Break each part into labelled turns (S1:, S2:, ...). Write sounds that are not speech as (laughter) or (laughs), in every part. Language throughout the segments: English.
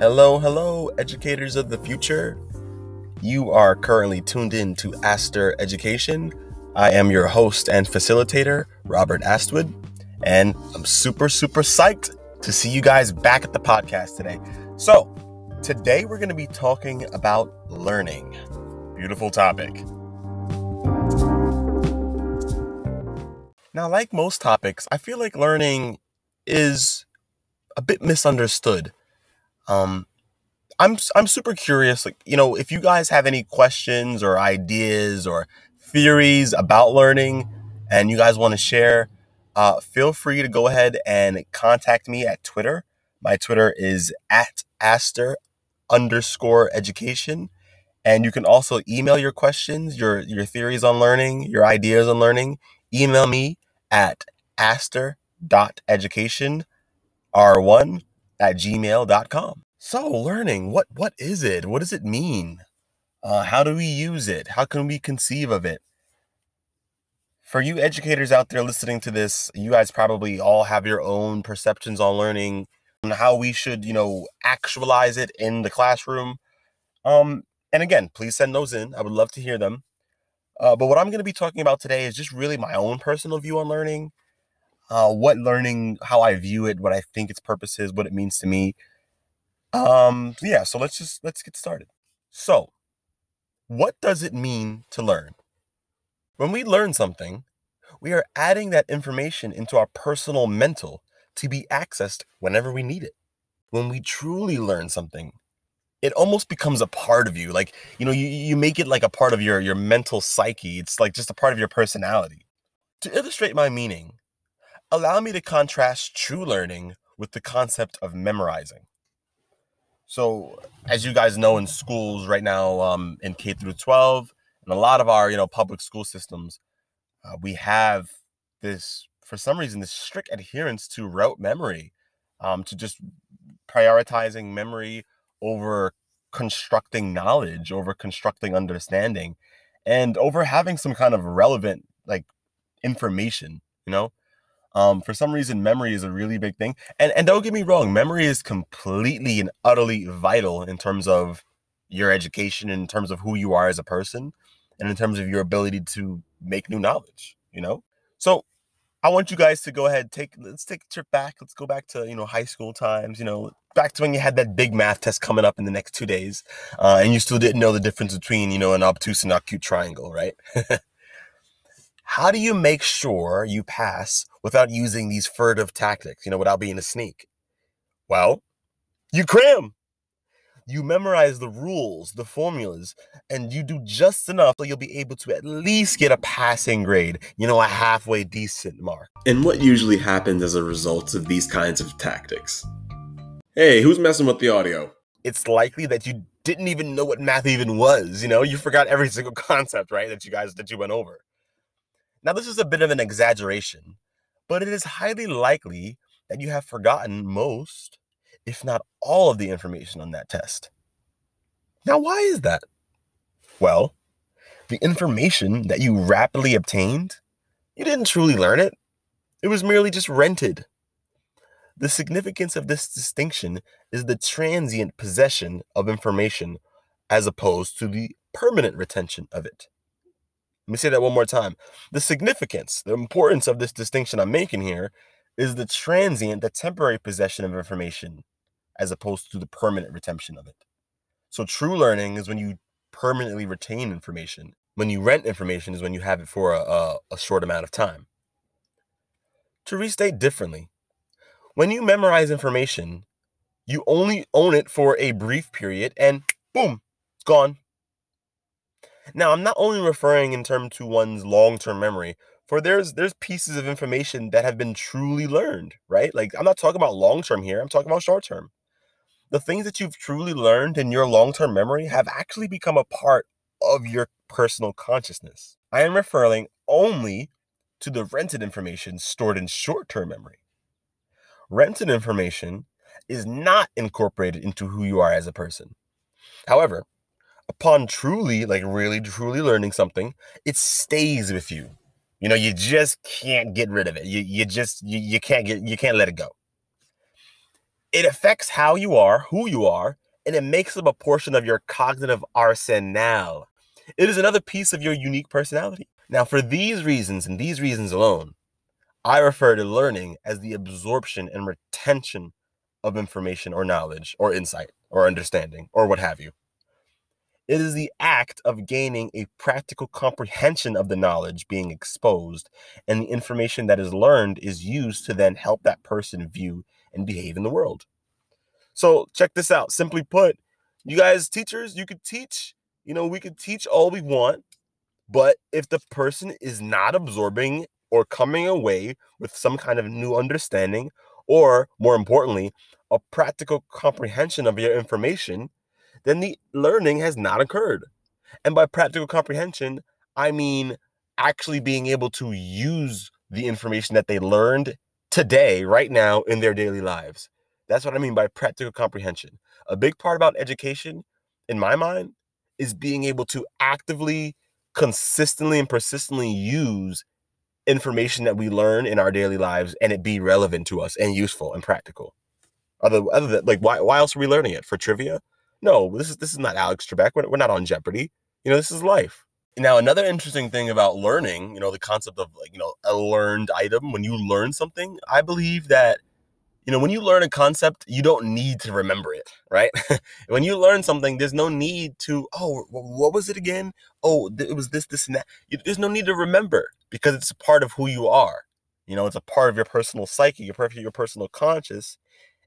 S1: Hello, hello, educators of the future. You are currently tuned in to Aster Education. I am your host and facilitator, Robert Astwood, and I'm super, super psyched to see you guys back at the podcast today. So, today we're going to be talking about learning. Beautiful topic. Now, like most topics, I feel like learning is a bit misunderstood. Um, I'm I'm super curious. Like, you know, if you guys have any questions or ideas or theories about learning, and you guys want to share, uh, feel free to go ahead and contact me at Twitter. My Twitter is at Aster underscore education. And you can also email your questions, your your theories on learning, your ideas on learning. Email me at aster.education r1 at gmail.com. So, learning, what what is it? What does it mean? Uh, how do we use it? How can we conceive of it? For you educators out there listening to this, you guys probably all have your own perceptions on learning and how we should, you know, actualize it in the classroom. Um, and again, please send those in. I would love to hear them. Uh, but what I'm going to be talking about today is just really my own personal view on learning, uh, what learning, how I view it, what I think its purpose is, what it means to me. Um, yeah, so let's just let's get started. So, what does it mean to learn? When we learn something, we are adding that information into our personal mental to be accessed whenever we need it. When we truly learn something, it almost becomes a part of you. Like, you know, you, you make it like a part of your, your mental psyche. It's like just a part of your personality. To illustrate my meaning, allow me to contrast true learning with the concept of memorizing. So, as you guys know, in schools right now, um, in K through 12, and a lot of our, you know, public school systems, uh, we have this, for some reason, this strict adherence to rote memory, um, to just prioritizing memory over constructing knowledge, over constructing understanding, and over having some kind of relevant, like, information, you know? Um, for some reason, memory is a really big thing. And and don't get me wrong, memory is completely and utterly vital in terms of your education, in terms of who you are as a person, and in terms of your ability to make new knowledge, you know? So I want you guys to go ahead, take let's take a trip back. Let's go back to, you know, high school times, you know, back to when you had that big math test coming up in the next two days, uh, and you still didn't know the difference between, you know, an obtuse and acute triangle, right? (laughs) How do you make sure you pass without using these furtive tactics, you know, without being a sneak? Well, you cram. You memorize the rules, the formulas, and you do just enough so you'll be able to at least get a passing grade, you know, a halfway decent mark.
S2: And what usually happens as a result of these kinds of tactics? Hey, who's messing with the audio?
S1: It's likely that you didn't even know what math even was, you know, you forgot every single (laughs) concept, right, that you guys that you went over. Now, this is a bit of an exaggeration, but it is highly likely that you have forgotten most, if not all, of the information on that test. Now, why is that? Well, the information that you rapidly obtained, you didn't truly learn it, it was merely just rented. The significance of this distinction is the transient possession of information as opposed to the permanent retention of it. Let me say that one more time. The significance, the importance of this distinction I'm making here is the transient, the temporary possession of information as opposed to the permanent retention of it. So true learning is when you permanently retain information. When you rent information is when you have it for a, a, a short amount of time. To restate differently, when you memorize information, you only own it for a brief period and boom, it's gone. Now, I'm not only referring in terms to one's long-term memory, for there's there's pieces of information that have been truly learned, right? Like I'm not talking about long-term here, I'm talking about short-term. The things that you've truly learned in your long-term memory have actually become a part of your personal consciousness. I am referring only to the rented information stored in short-term memory. Rented information is not incorporated into who you are as a person. However, upon truly, like really, truly learning something, it stays with you. You know, you just can't get rid of it. You you just you, you can't get you can't let it go. It affects how you are, who you are, and it makes up a portion of your cognitive arsenal. It is another piece of your unique personality. Now, for these reasons and these reasons alone, I refer to learning as the absorption and retention of information or knowledge or insight or understanding or what have you. It is the act of gaining a practical comprehension of the knowledge being exposed, and the information that is learned is used to then help that person view and behave in the world. So, check this out. Simply put, you guys, teachers, you could teach, you know, we could teach all we want, but if the person is not absorbing or coming away with some kind of new understanding, or more importantly, a practical comprehension of your information, then the learning has not occurred. And by practical comprehension, I mean actually being able to use the information that they learned today, right now, in their daily lives. That's what I mean by practical comprehension. A big part about education, in my mind, is being able to actively, consistently, and persistently use information that we learn in our daily lives and it be relevant to us and useful and practical. Other, other than like, why, why else are we learning it? For trivia? No, this is this is not Alex Trebek. We're, we're not on Jeopardy. You know, this is life. Now, another interesting thing about learning, you know, the concept of like, you know, a learned item, when you learn something, I believe that, you know, when you learn a concept, you don't need to remember it, right? (laughs) when you learn something, there's no need to, oh, what was it again? Oh, it was this, this, and that. There's no need to remember because it's a part of who you are. You know, it's a part of your personal psyche, your, your personal conscious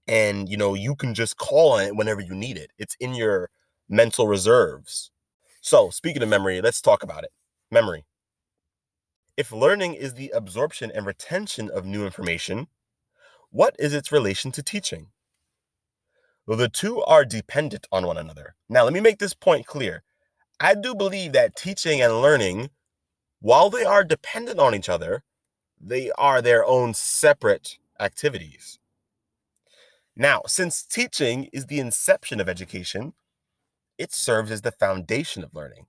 S1: and you know you can just call on it whenever you need it. It's in your mental reserves. So speaking of memory let's talk about it. Memory. If learning is the absorption and retention of new information what is its relation to teaching? Well the two are dependent on one another. Now let me make this point clear. I do believe that teaching and learning while they are dependent on each other they are their own separate activities now, since teaching is the inception of education, it serves as the foundation of learning.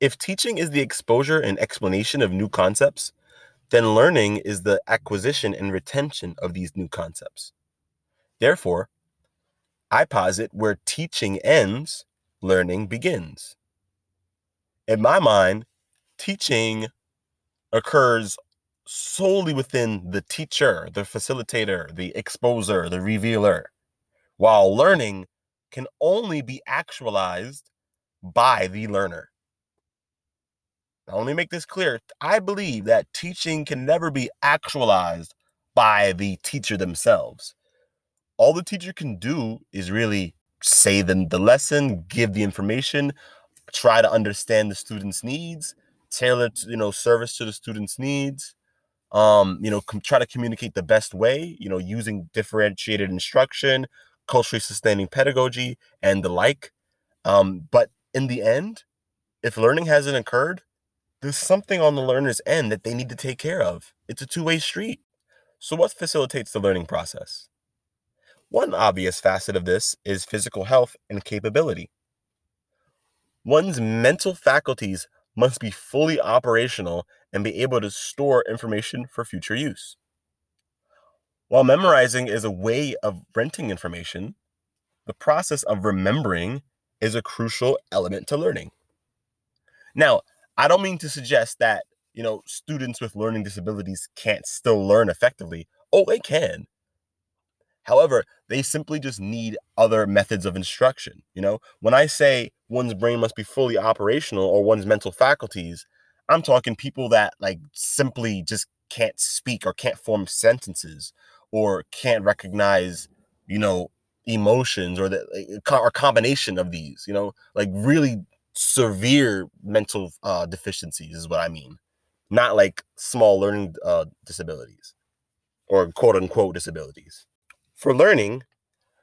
S1: If teaching is the exposure and explanation of new concepts, then learning is the acquisition and retention of these new concepts. Therefore, I posit where teaching ends, learning begins. In my mind, teaching occurs solely within the teacher, the facilitator, the exposer, the revealer, while learning can only be actualized by the learner. Now, let me make this clear. I believe that teaching can never be actualized by the teacher themselves. All the teacher can do is really say them the lesson, give the information, try to understand the student's needs, tailor you know service to the student's needs, um, you know, com- try to communicate the best way, you know, using differentiated instruction, culturally sustaining pedagogy, and the like. Um, but in the end, if learning hasn't occurred, there's something on the learner's end that they need to take care of. It's a two way street. So, what facilitates the learning process? One obvious facet of this is physical health and capability. One's mental faculties must be fully operational and be able to store information for future use. While memorizing is a way of renting information, the process of remembering is a crucial element to learning. Now, I don't mean to suggest that, you know, students with learning disabilities can't still learn effectively. Oh, they can. However, they simply just need other methods of instruction. You know, when I say one's brain must be fully operational or one's mental faculties, I'm talking people that like simply just can't speak or can't form sentences or can't recognize, you know, emotions or the or combination of these, you know, like really severe mental uh, deficiencies is what I mean, not like small learning uh, disabilities or quote unquote disabilities. For learning,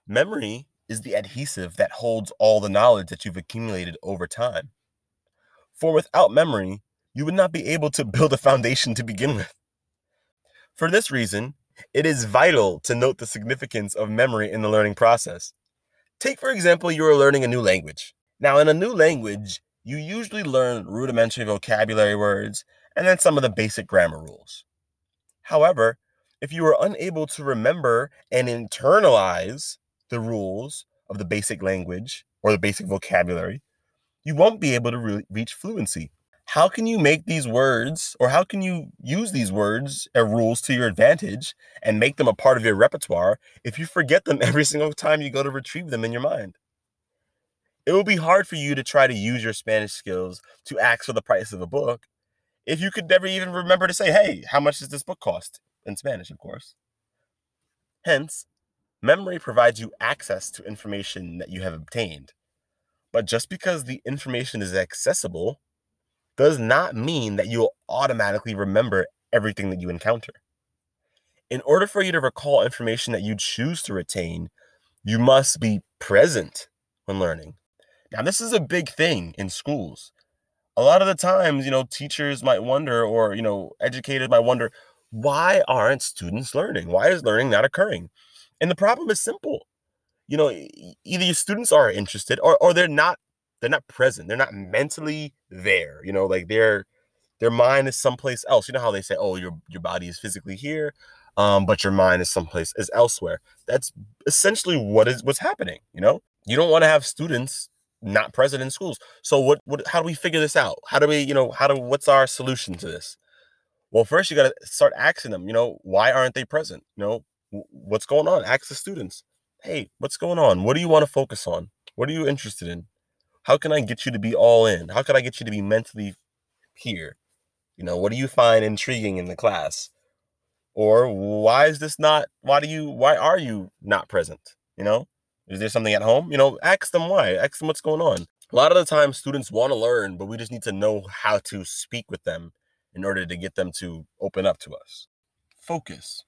S1: memory is the adhesive that holds all the knowledge that you've accumulated over time. For without memory, you would not be able to build a foundation to begin with. For this reason, it is vital to note the significance of memory in the learning process. Take, for example, you are learning a new language. Now, in a new language, you usually learn rudimentary vocabulary words and then some of the basic grammar rules. However, If you are unable to remember and internalize the rules of the basic language or the basic vocabulary, you won't be able to re- reach fluency. How can you make these words or how can you use these words and rules to your advantage and make them a part of your repertoire if you forget them (laughs) every single time you go to retrieve them in your mind? It will be hard for you to try to use your Spanish skills to ask for the price of a book if you could never even remember to say, hey, how much does this book cost? In Spanish, of course. Hence, memory provides you access to information that you have obtained. But just because the information is accessible does not mean that you'll automatically remember everything that you encounter. In order for you to recall information that you choose to retain, you must be present when learning. Now, this is a big thing in schools. A lot of the times, you know, teachers might wonder, or, you know, educators might wonder, why aren't students learning? Why is learning not occurring? And the problem is simple you know, either your students are interested or or they're not they're not present. They're not mentally there. You know, like their their mind is someplace else. You know how they say, "Oh, your your body is physically here, um, but your mind is someplace is elsewhere." That's essentially what is what's happening. You know, you don't want to have students not present in schools. So what what how do we figure this out? How do we you know how do what's our solution to this? Well, first you got to start asking them. You know, why aren't they present? You know, what's going on? Ask the students hey, what's going on? What do you want to focus on? What are you interested in? How can I get you to be all in? How can I get you to be mentally here? You know, what do you find intriguing in the class? Or why is this not, why do you, why are you not present? You know, is there something at home? You know, ask them why, ask them what's going on. A lot of the time, students want to learn, but we just need to know how to speak with them in order to get them to open up to us. Focus.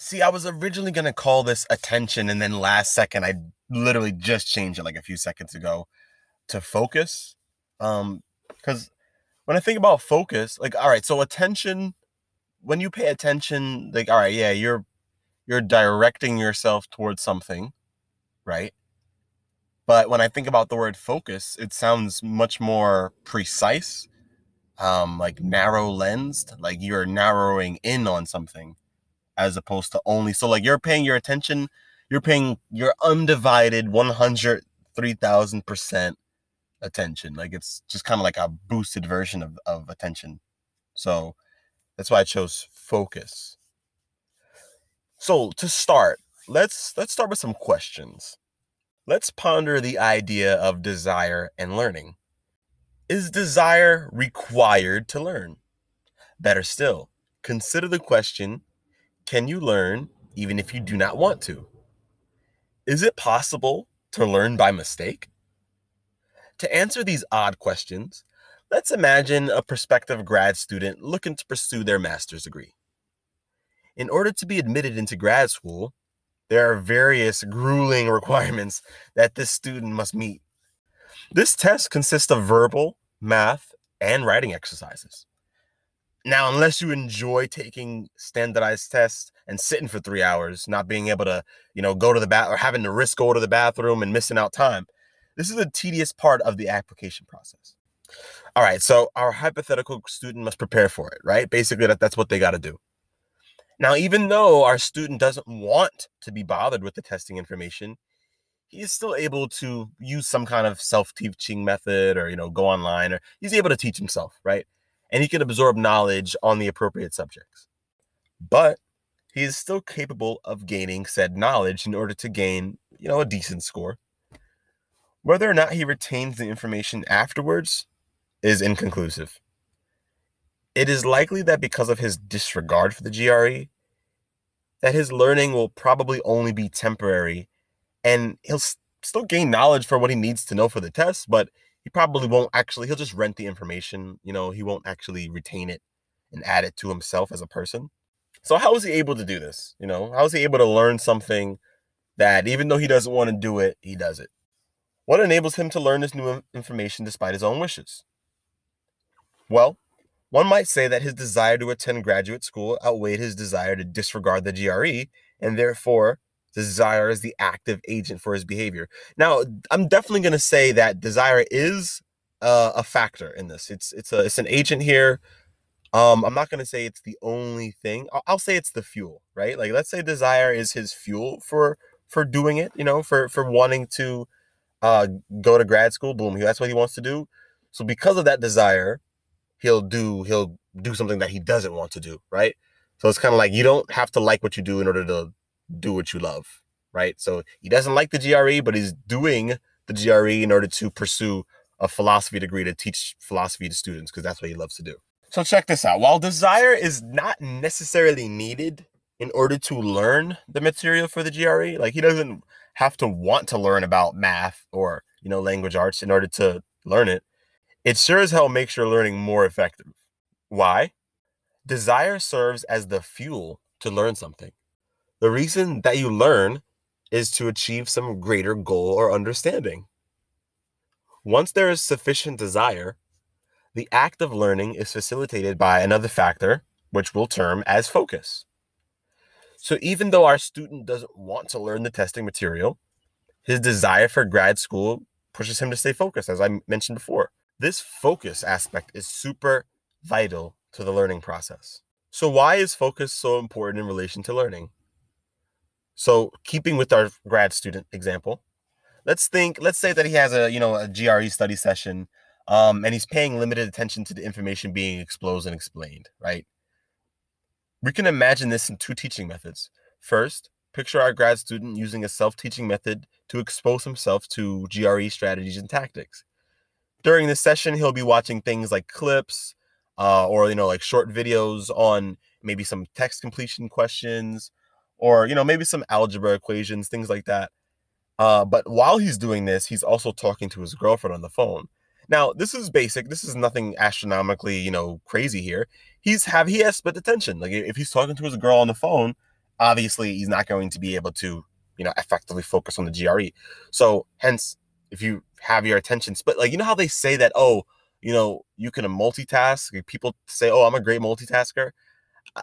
S1: See, I was originally going to call this attention, and then last second, I literally just changed it like a few seconds ago to focus. Um, because when I think about focus, like, all right, so attention, when you pay attention, like, all right, yeah, you're you're directing yourself towards something, right? But when I think about the word focus, it sounds much more precise, um, like narrow lensed, like you're narrowing in on something as opposed to only so like you're paying your attention you're paying your undivided 103,000% attention. Like it's just kind of like a boosted version of, of attention. So that's why i chose focus. So to start let's let's start with some questions. Let's ponder the idea of desire and learning. Is desire required to learn? Better still consider the question can you learn even if you do not want to? Is it possible to learn by mistake? To answer these odd questions, let's imagine a prospective grad student looking to pursue their master's degree. In order to be admitted into grad school, there are various grueling (laughs) requirements that this student must meet. This test consists of verbal, math, and writing exercises. Now, unless you enjoy taking standardized tests and sitting for three hours, not being able to, you know, go to the bath or having to risk go to the bathroom and missing out time, this is a tedious part of the application process. All right, so our hypothetical student must prepare for it, right? Basically, that, that's what they got to do. Now, even though our student doesn't want to be bothered with the testing information, he is still able to use some kind of self-teaching method or, you know, go online or he's able to teach himself, right? And he can absorb knowledge on the appropriate subjects. But he is still capable of gaining said knowledge in order to gain, you know, a decent score. Whether or not he retains the information afterwards is inconclusive. It is likely that because of his disregard for the GRE, that his learning will probably only be temporary and he'll still gain knowledge for what he needs to know for the test, but he probably won't actually he'll just rent the information you know he won't actually retain it and add it to himself as a person. So how is he able to do this you know? How is he able to learn something that even though he doesn't want to do it he does it? What enables him to learn this new information despite his own wishes? Well one might say that his desire to attend graduate school outweighed his desire to disregard the GRE and therefore desire is the active agent for his behavior. Now, I'm definitely going to say that desire is uh, a factor in this. It's it's a it's an agent here, Um, I'm not gonna say it's the only thing. I'll, I'll say it's the fuel, right? Like, let's say desire is his fuel for for doing it. You know, for for wanting to uh go to grad school. Boom, that's what he wants to do. So because of that desire, he'll do he'll do something that he doesn't want to do, right? So it's kind of like you don't have to like what you do in order to do what you love, right? So he doesn't like the GRE, but he's doing the GRE in order to pursue a philosophy degree to teach philosophy to students because that's what he loves to do. So check this out. While desire is not necessarily needed in order to learn the material for the GRE, like he doesn't have to want to learn about math or, you know, language arts in order to learn it. It sure as hell makes your learning more effective. Why? Desire serves as the fuel to learn something. The reason that you learn is to achieve some greater goal or understanding. Once there is sufficient desire, the act of learning is facilitated by another factor, which we'll term as focus. So even though our student doesn't want to learn the testing material, his desire for grad school pushes him to stay focused, as I mentioned before. This focus aspect is super vital to the learning process. So, why is focus so important in relation to learning? So, keeping with our grad student example, let's think, let's say that he has a, you know, a GRE study session um, and he's paying limited attention to the information being exposed and explained, right? We can imagine this in two teaching methods. First, picture our grad student using a self teaching method to expose himself to GRE strategies and tactics. During this session, he'll be watching things like clips uh, or, you know, like short videos on maybe some text completion questions or you know maybe some algebra equations things like that. Uh, but while he's doing this he's also talking to his girlfriend on the phone. Now this is basic. This is nothing astronomically you know crazy here. He's have he has split attention. Like if he's talking to his girl on the phone obviously he's not going to be able to you know effectively focus on the gre so hence if you have your attention split like you know how they say that oh you know you can multitask. People say oh i'm a great multitasker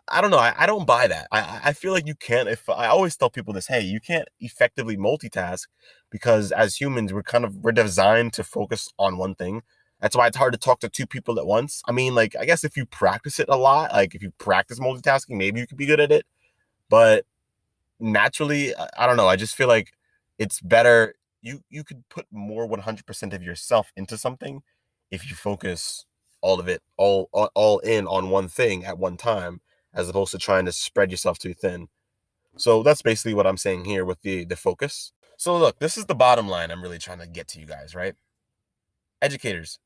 S1: I don't know. I, I don't buy that. I, I feel like you can't. If I always tell people this, hey, you can't effectively multitask because as humans, we're kind of we're designed to focus on one thing. That's why it's hard to talk to two people at once. I mean, like I guess if you practice it a lot, like if you practice multitasking, maybe you could be good at it. But naturally, I don't know. I just feel like it's better. You you could put more 100% of yourself into something if you focus all of it all all, all in on one thing at one time as opposed to trying to spread yourself too thin. So that's basically what I'm saying here with the the focus. So look, this is the bottom line I'm really trying to get to you guys, right? Educators,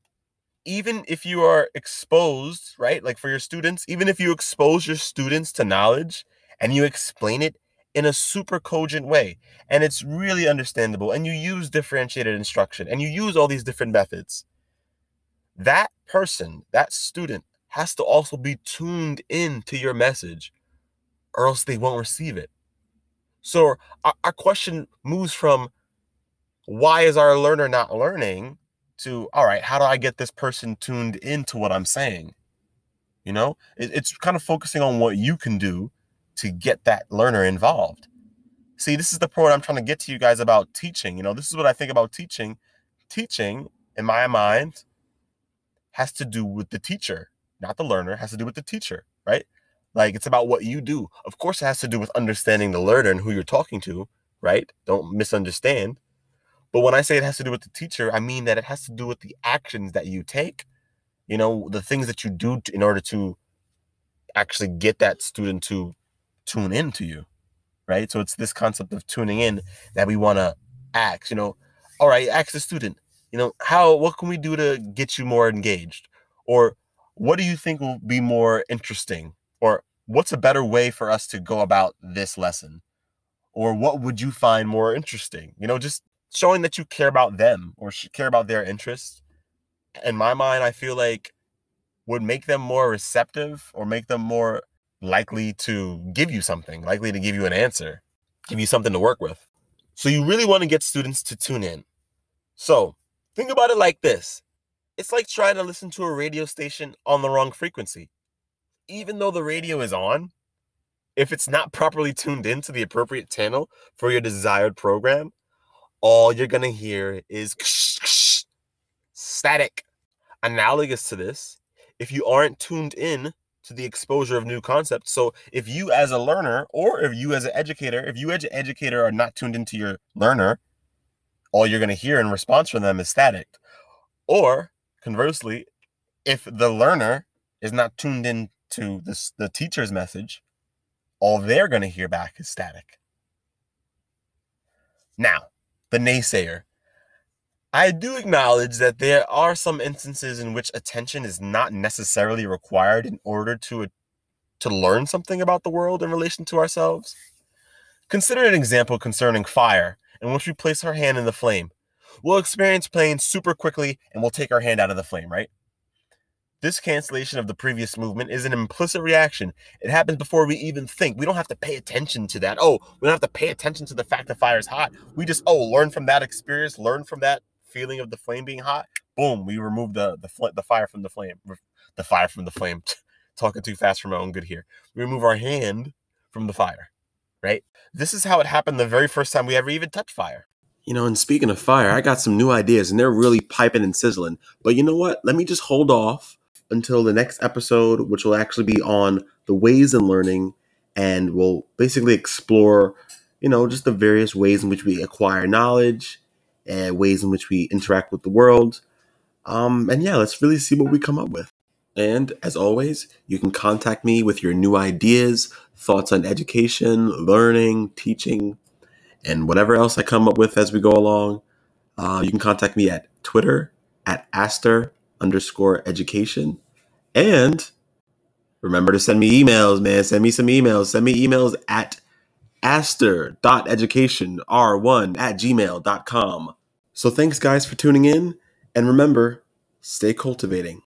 S1: even if you are exposed, right? Like for your students, even if you expose your students to knowledge and you explain it in a super cogent way and it's really understandable and you use differentiated instruction and you use all these different methods, that person, that student has to also be tuned in to your message or else they won't receive it. So our, our question moves from why is our learner not learning to all right, how do I get this person tuned into what I'm saying? You know, it, it's kind of focusing on what you can do to get that learner involved. See, this is the point I'm trying to get to you guys about teaching. You know, this is what I think about teaching. Teaching, in my mind, has to do with the teacher not the learner, has to do with the teacher, right? Like it's about what you do. Of course, it has to do with understanding the learner and who you're talking to, right? Don't misunderstand. But when I say it has to do with the teacher, I mean that it has to do with the actions that you take, you know, the things that you do in order to actually get that student to tune in to you, right? So it's this concept of tuning in that we want to ask, you know, all right, ask the student, you know, how, what can we do to get you more engaged? Or what do you think will be more interesting? Or what's a better way for us to go about this lesson? Or what would you find more interesting? You know just showing that you care about them or care about their interests. In my mind i feel like would make them more receptive or make them more likely to give you something likely to give you an answer give you something to work with. So you really want to get students to tune in. So think about it like this it's like trying to listen to a radio station on the wrong frequency. Even though the radio is on, if it's not properly tuned into the appropriate channel for your desired program, all you're going to hear is static. Analogous to this, if you aren't tuned in to the exposure of new concepts. So if you as a learner or if you as an educator, if you as an educator are not tuned into your learner, all you're going to hear in response from them is static. Or conversely, if the learner is not tuned into this, the teacher's message, all they're going to hear back is static. Now, the naysayer. I do acknowledge that there are some instances in which attention is not necessarily required in order to to learn something about the world in relation to ourselves. Consider an example concerning fire, in which we place our hand in the flame. We'll experience pain super quickly and we'll take our hand out of the flame, right? This cancellation of the previous movement is an implicit reaction. It happens before we even think. We don't have to pay attention to that. Oh, we don't have to pay attention to the fact that fire is hot. We just, oh, learn from that experience, learn from that feeling of the flame being hot. Boom, we remove the the, fl- the fire from the flame. The fire from the flame. (laughs) Talking too fast for my own good here. We remove our hand from the fire, right? This is how it happened the very first time we ever even touched fire.
S2: You know, and speaking of fire, I got some new ideas and they're really piping and sizzling. But you know what? Let me just hold off until the next episode, which will actually be on the ways in learning, and we'll basically explore, you know, just the various ways in which we acquire knowledge and ways in which we interact with the world. Um, and yeah, let's really see what we come up with. And as always, you can contact me with your new ideas, thoughts on education, learning, teaching, and whatever else I come up with as we go along. Uh, you can contact me at Twitter at Aster underscore education. And remember to send me emails, man. Send me some emails. Send me emails at aster.educationr1 at gmail.com. So thanks, guys, for tuning in. And remember, stay cultivating.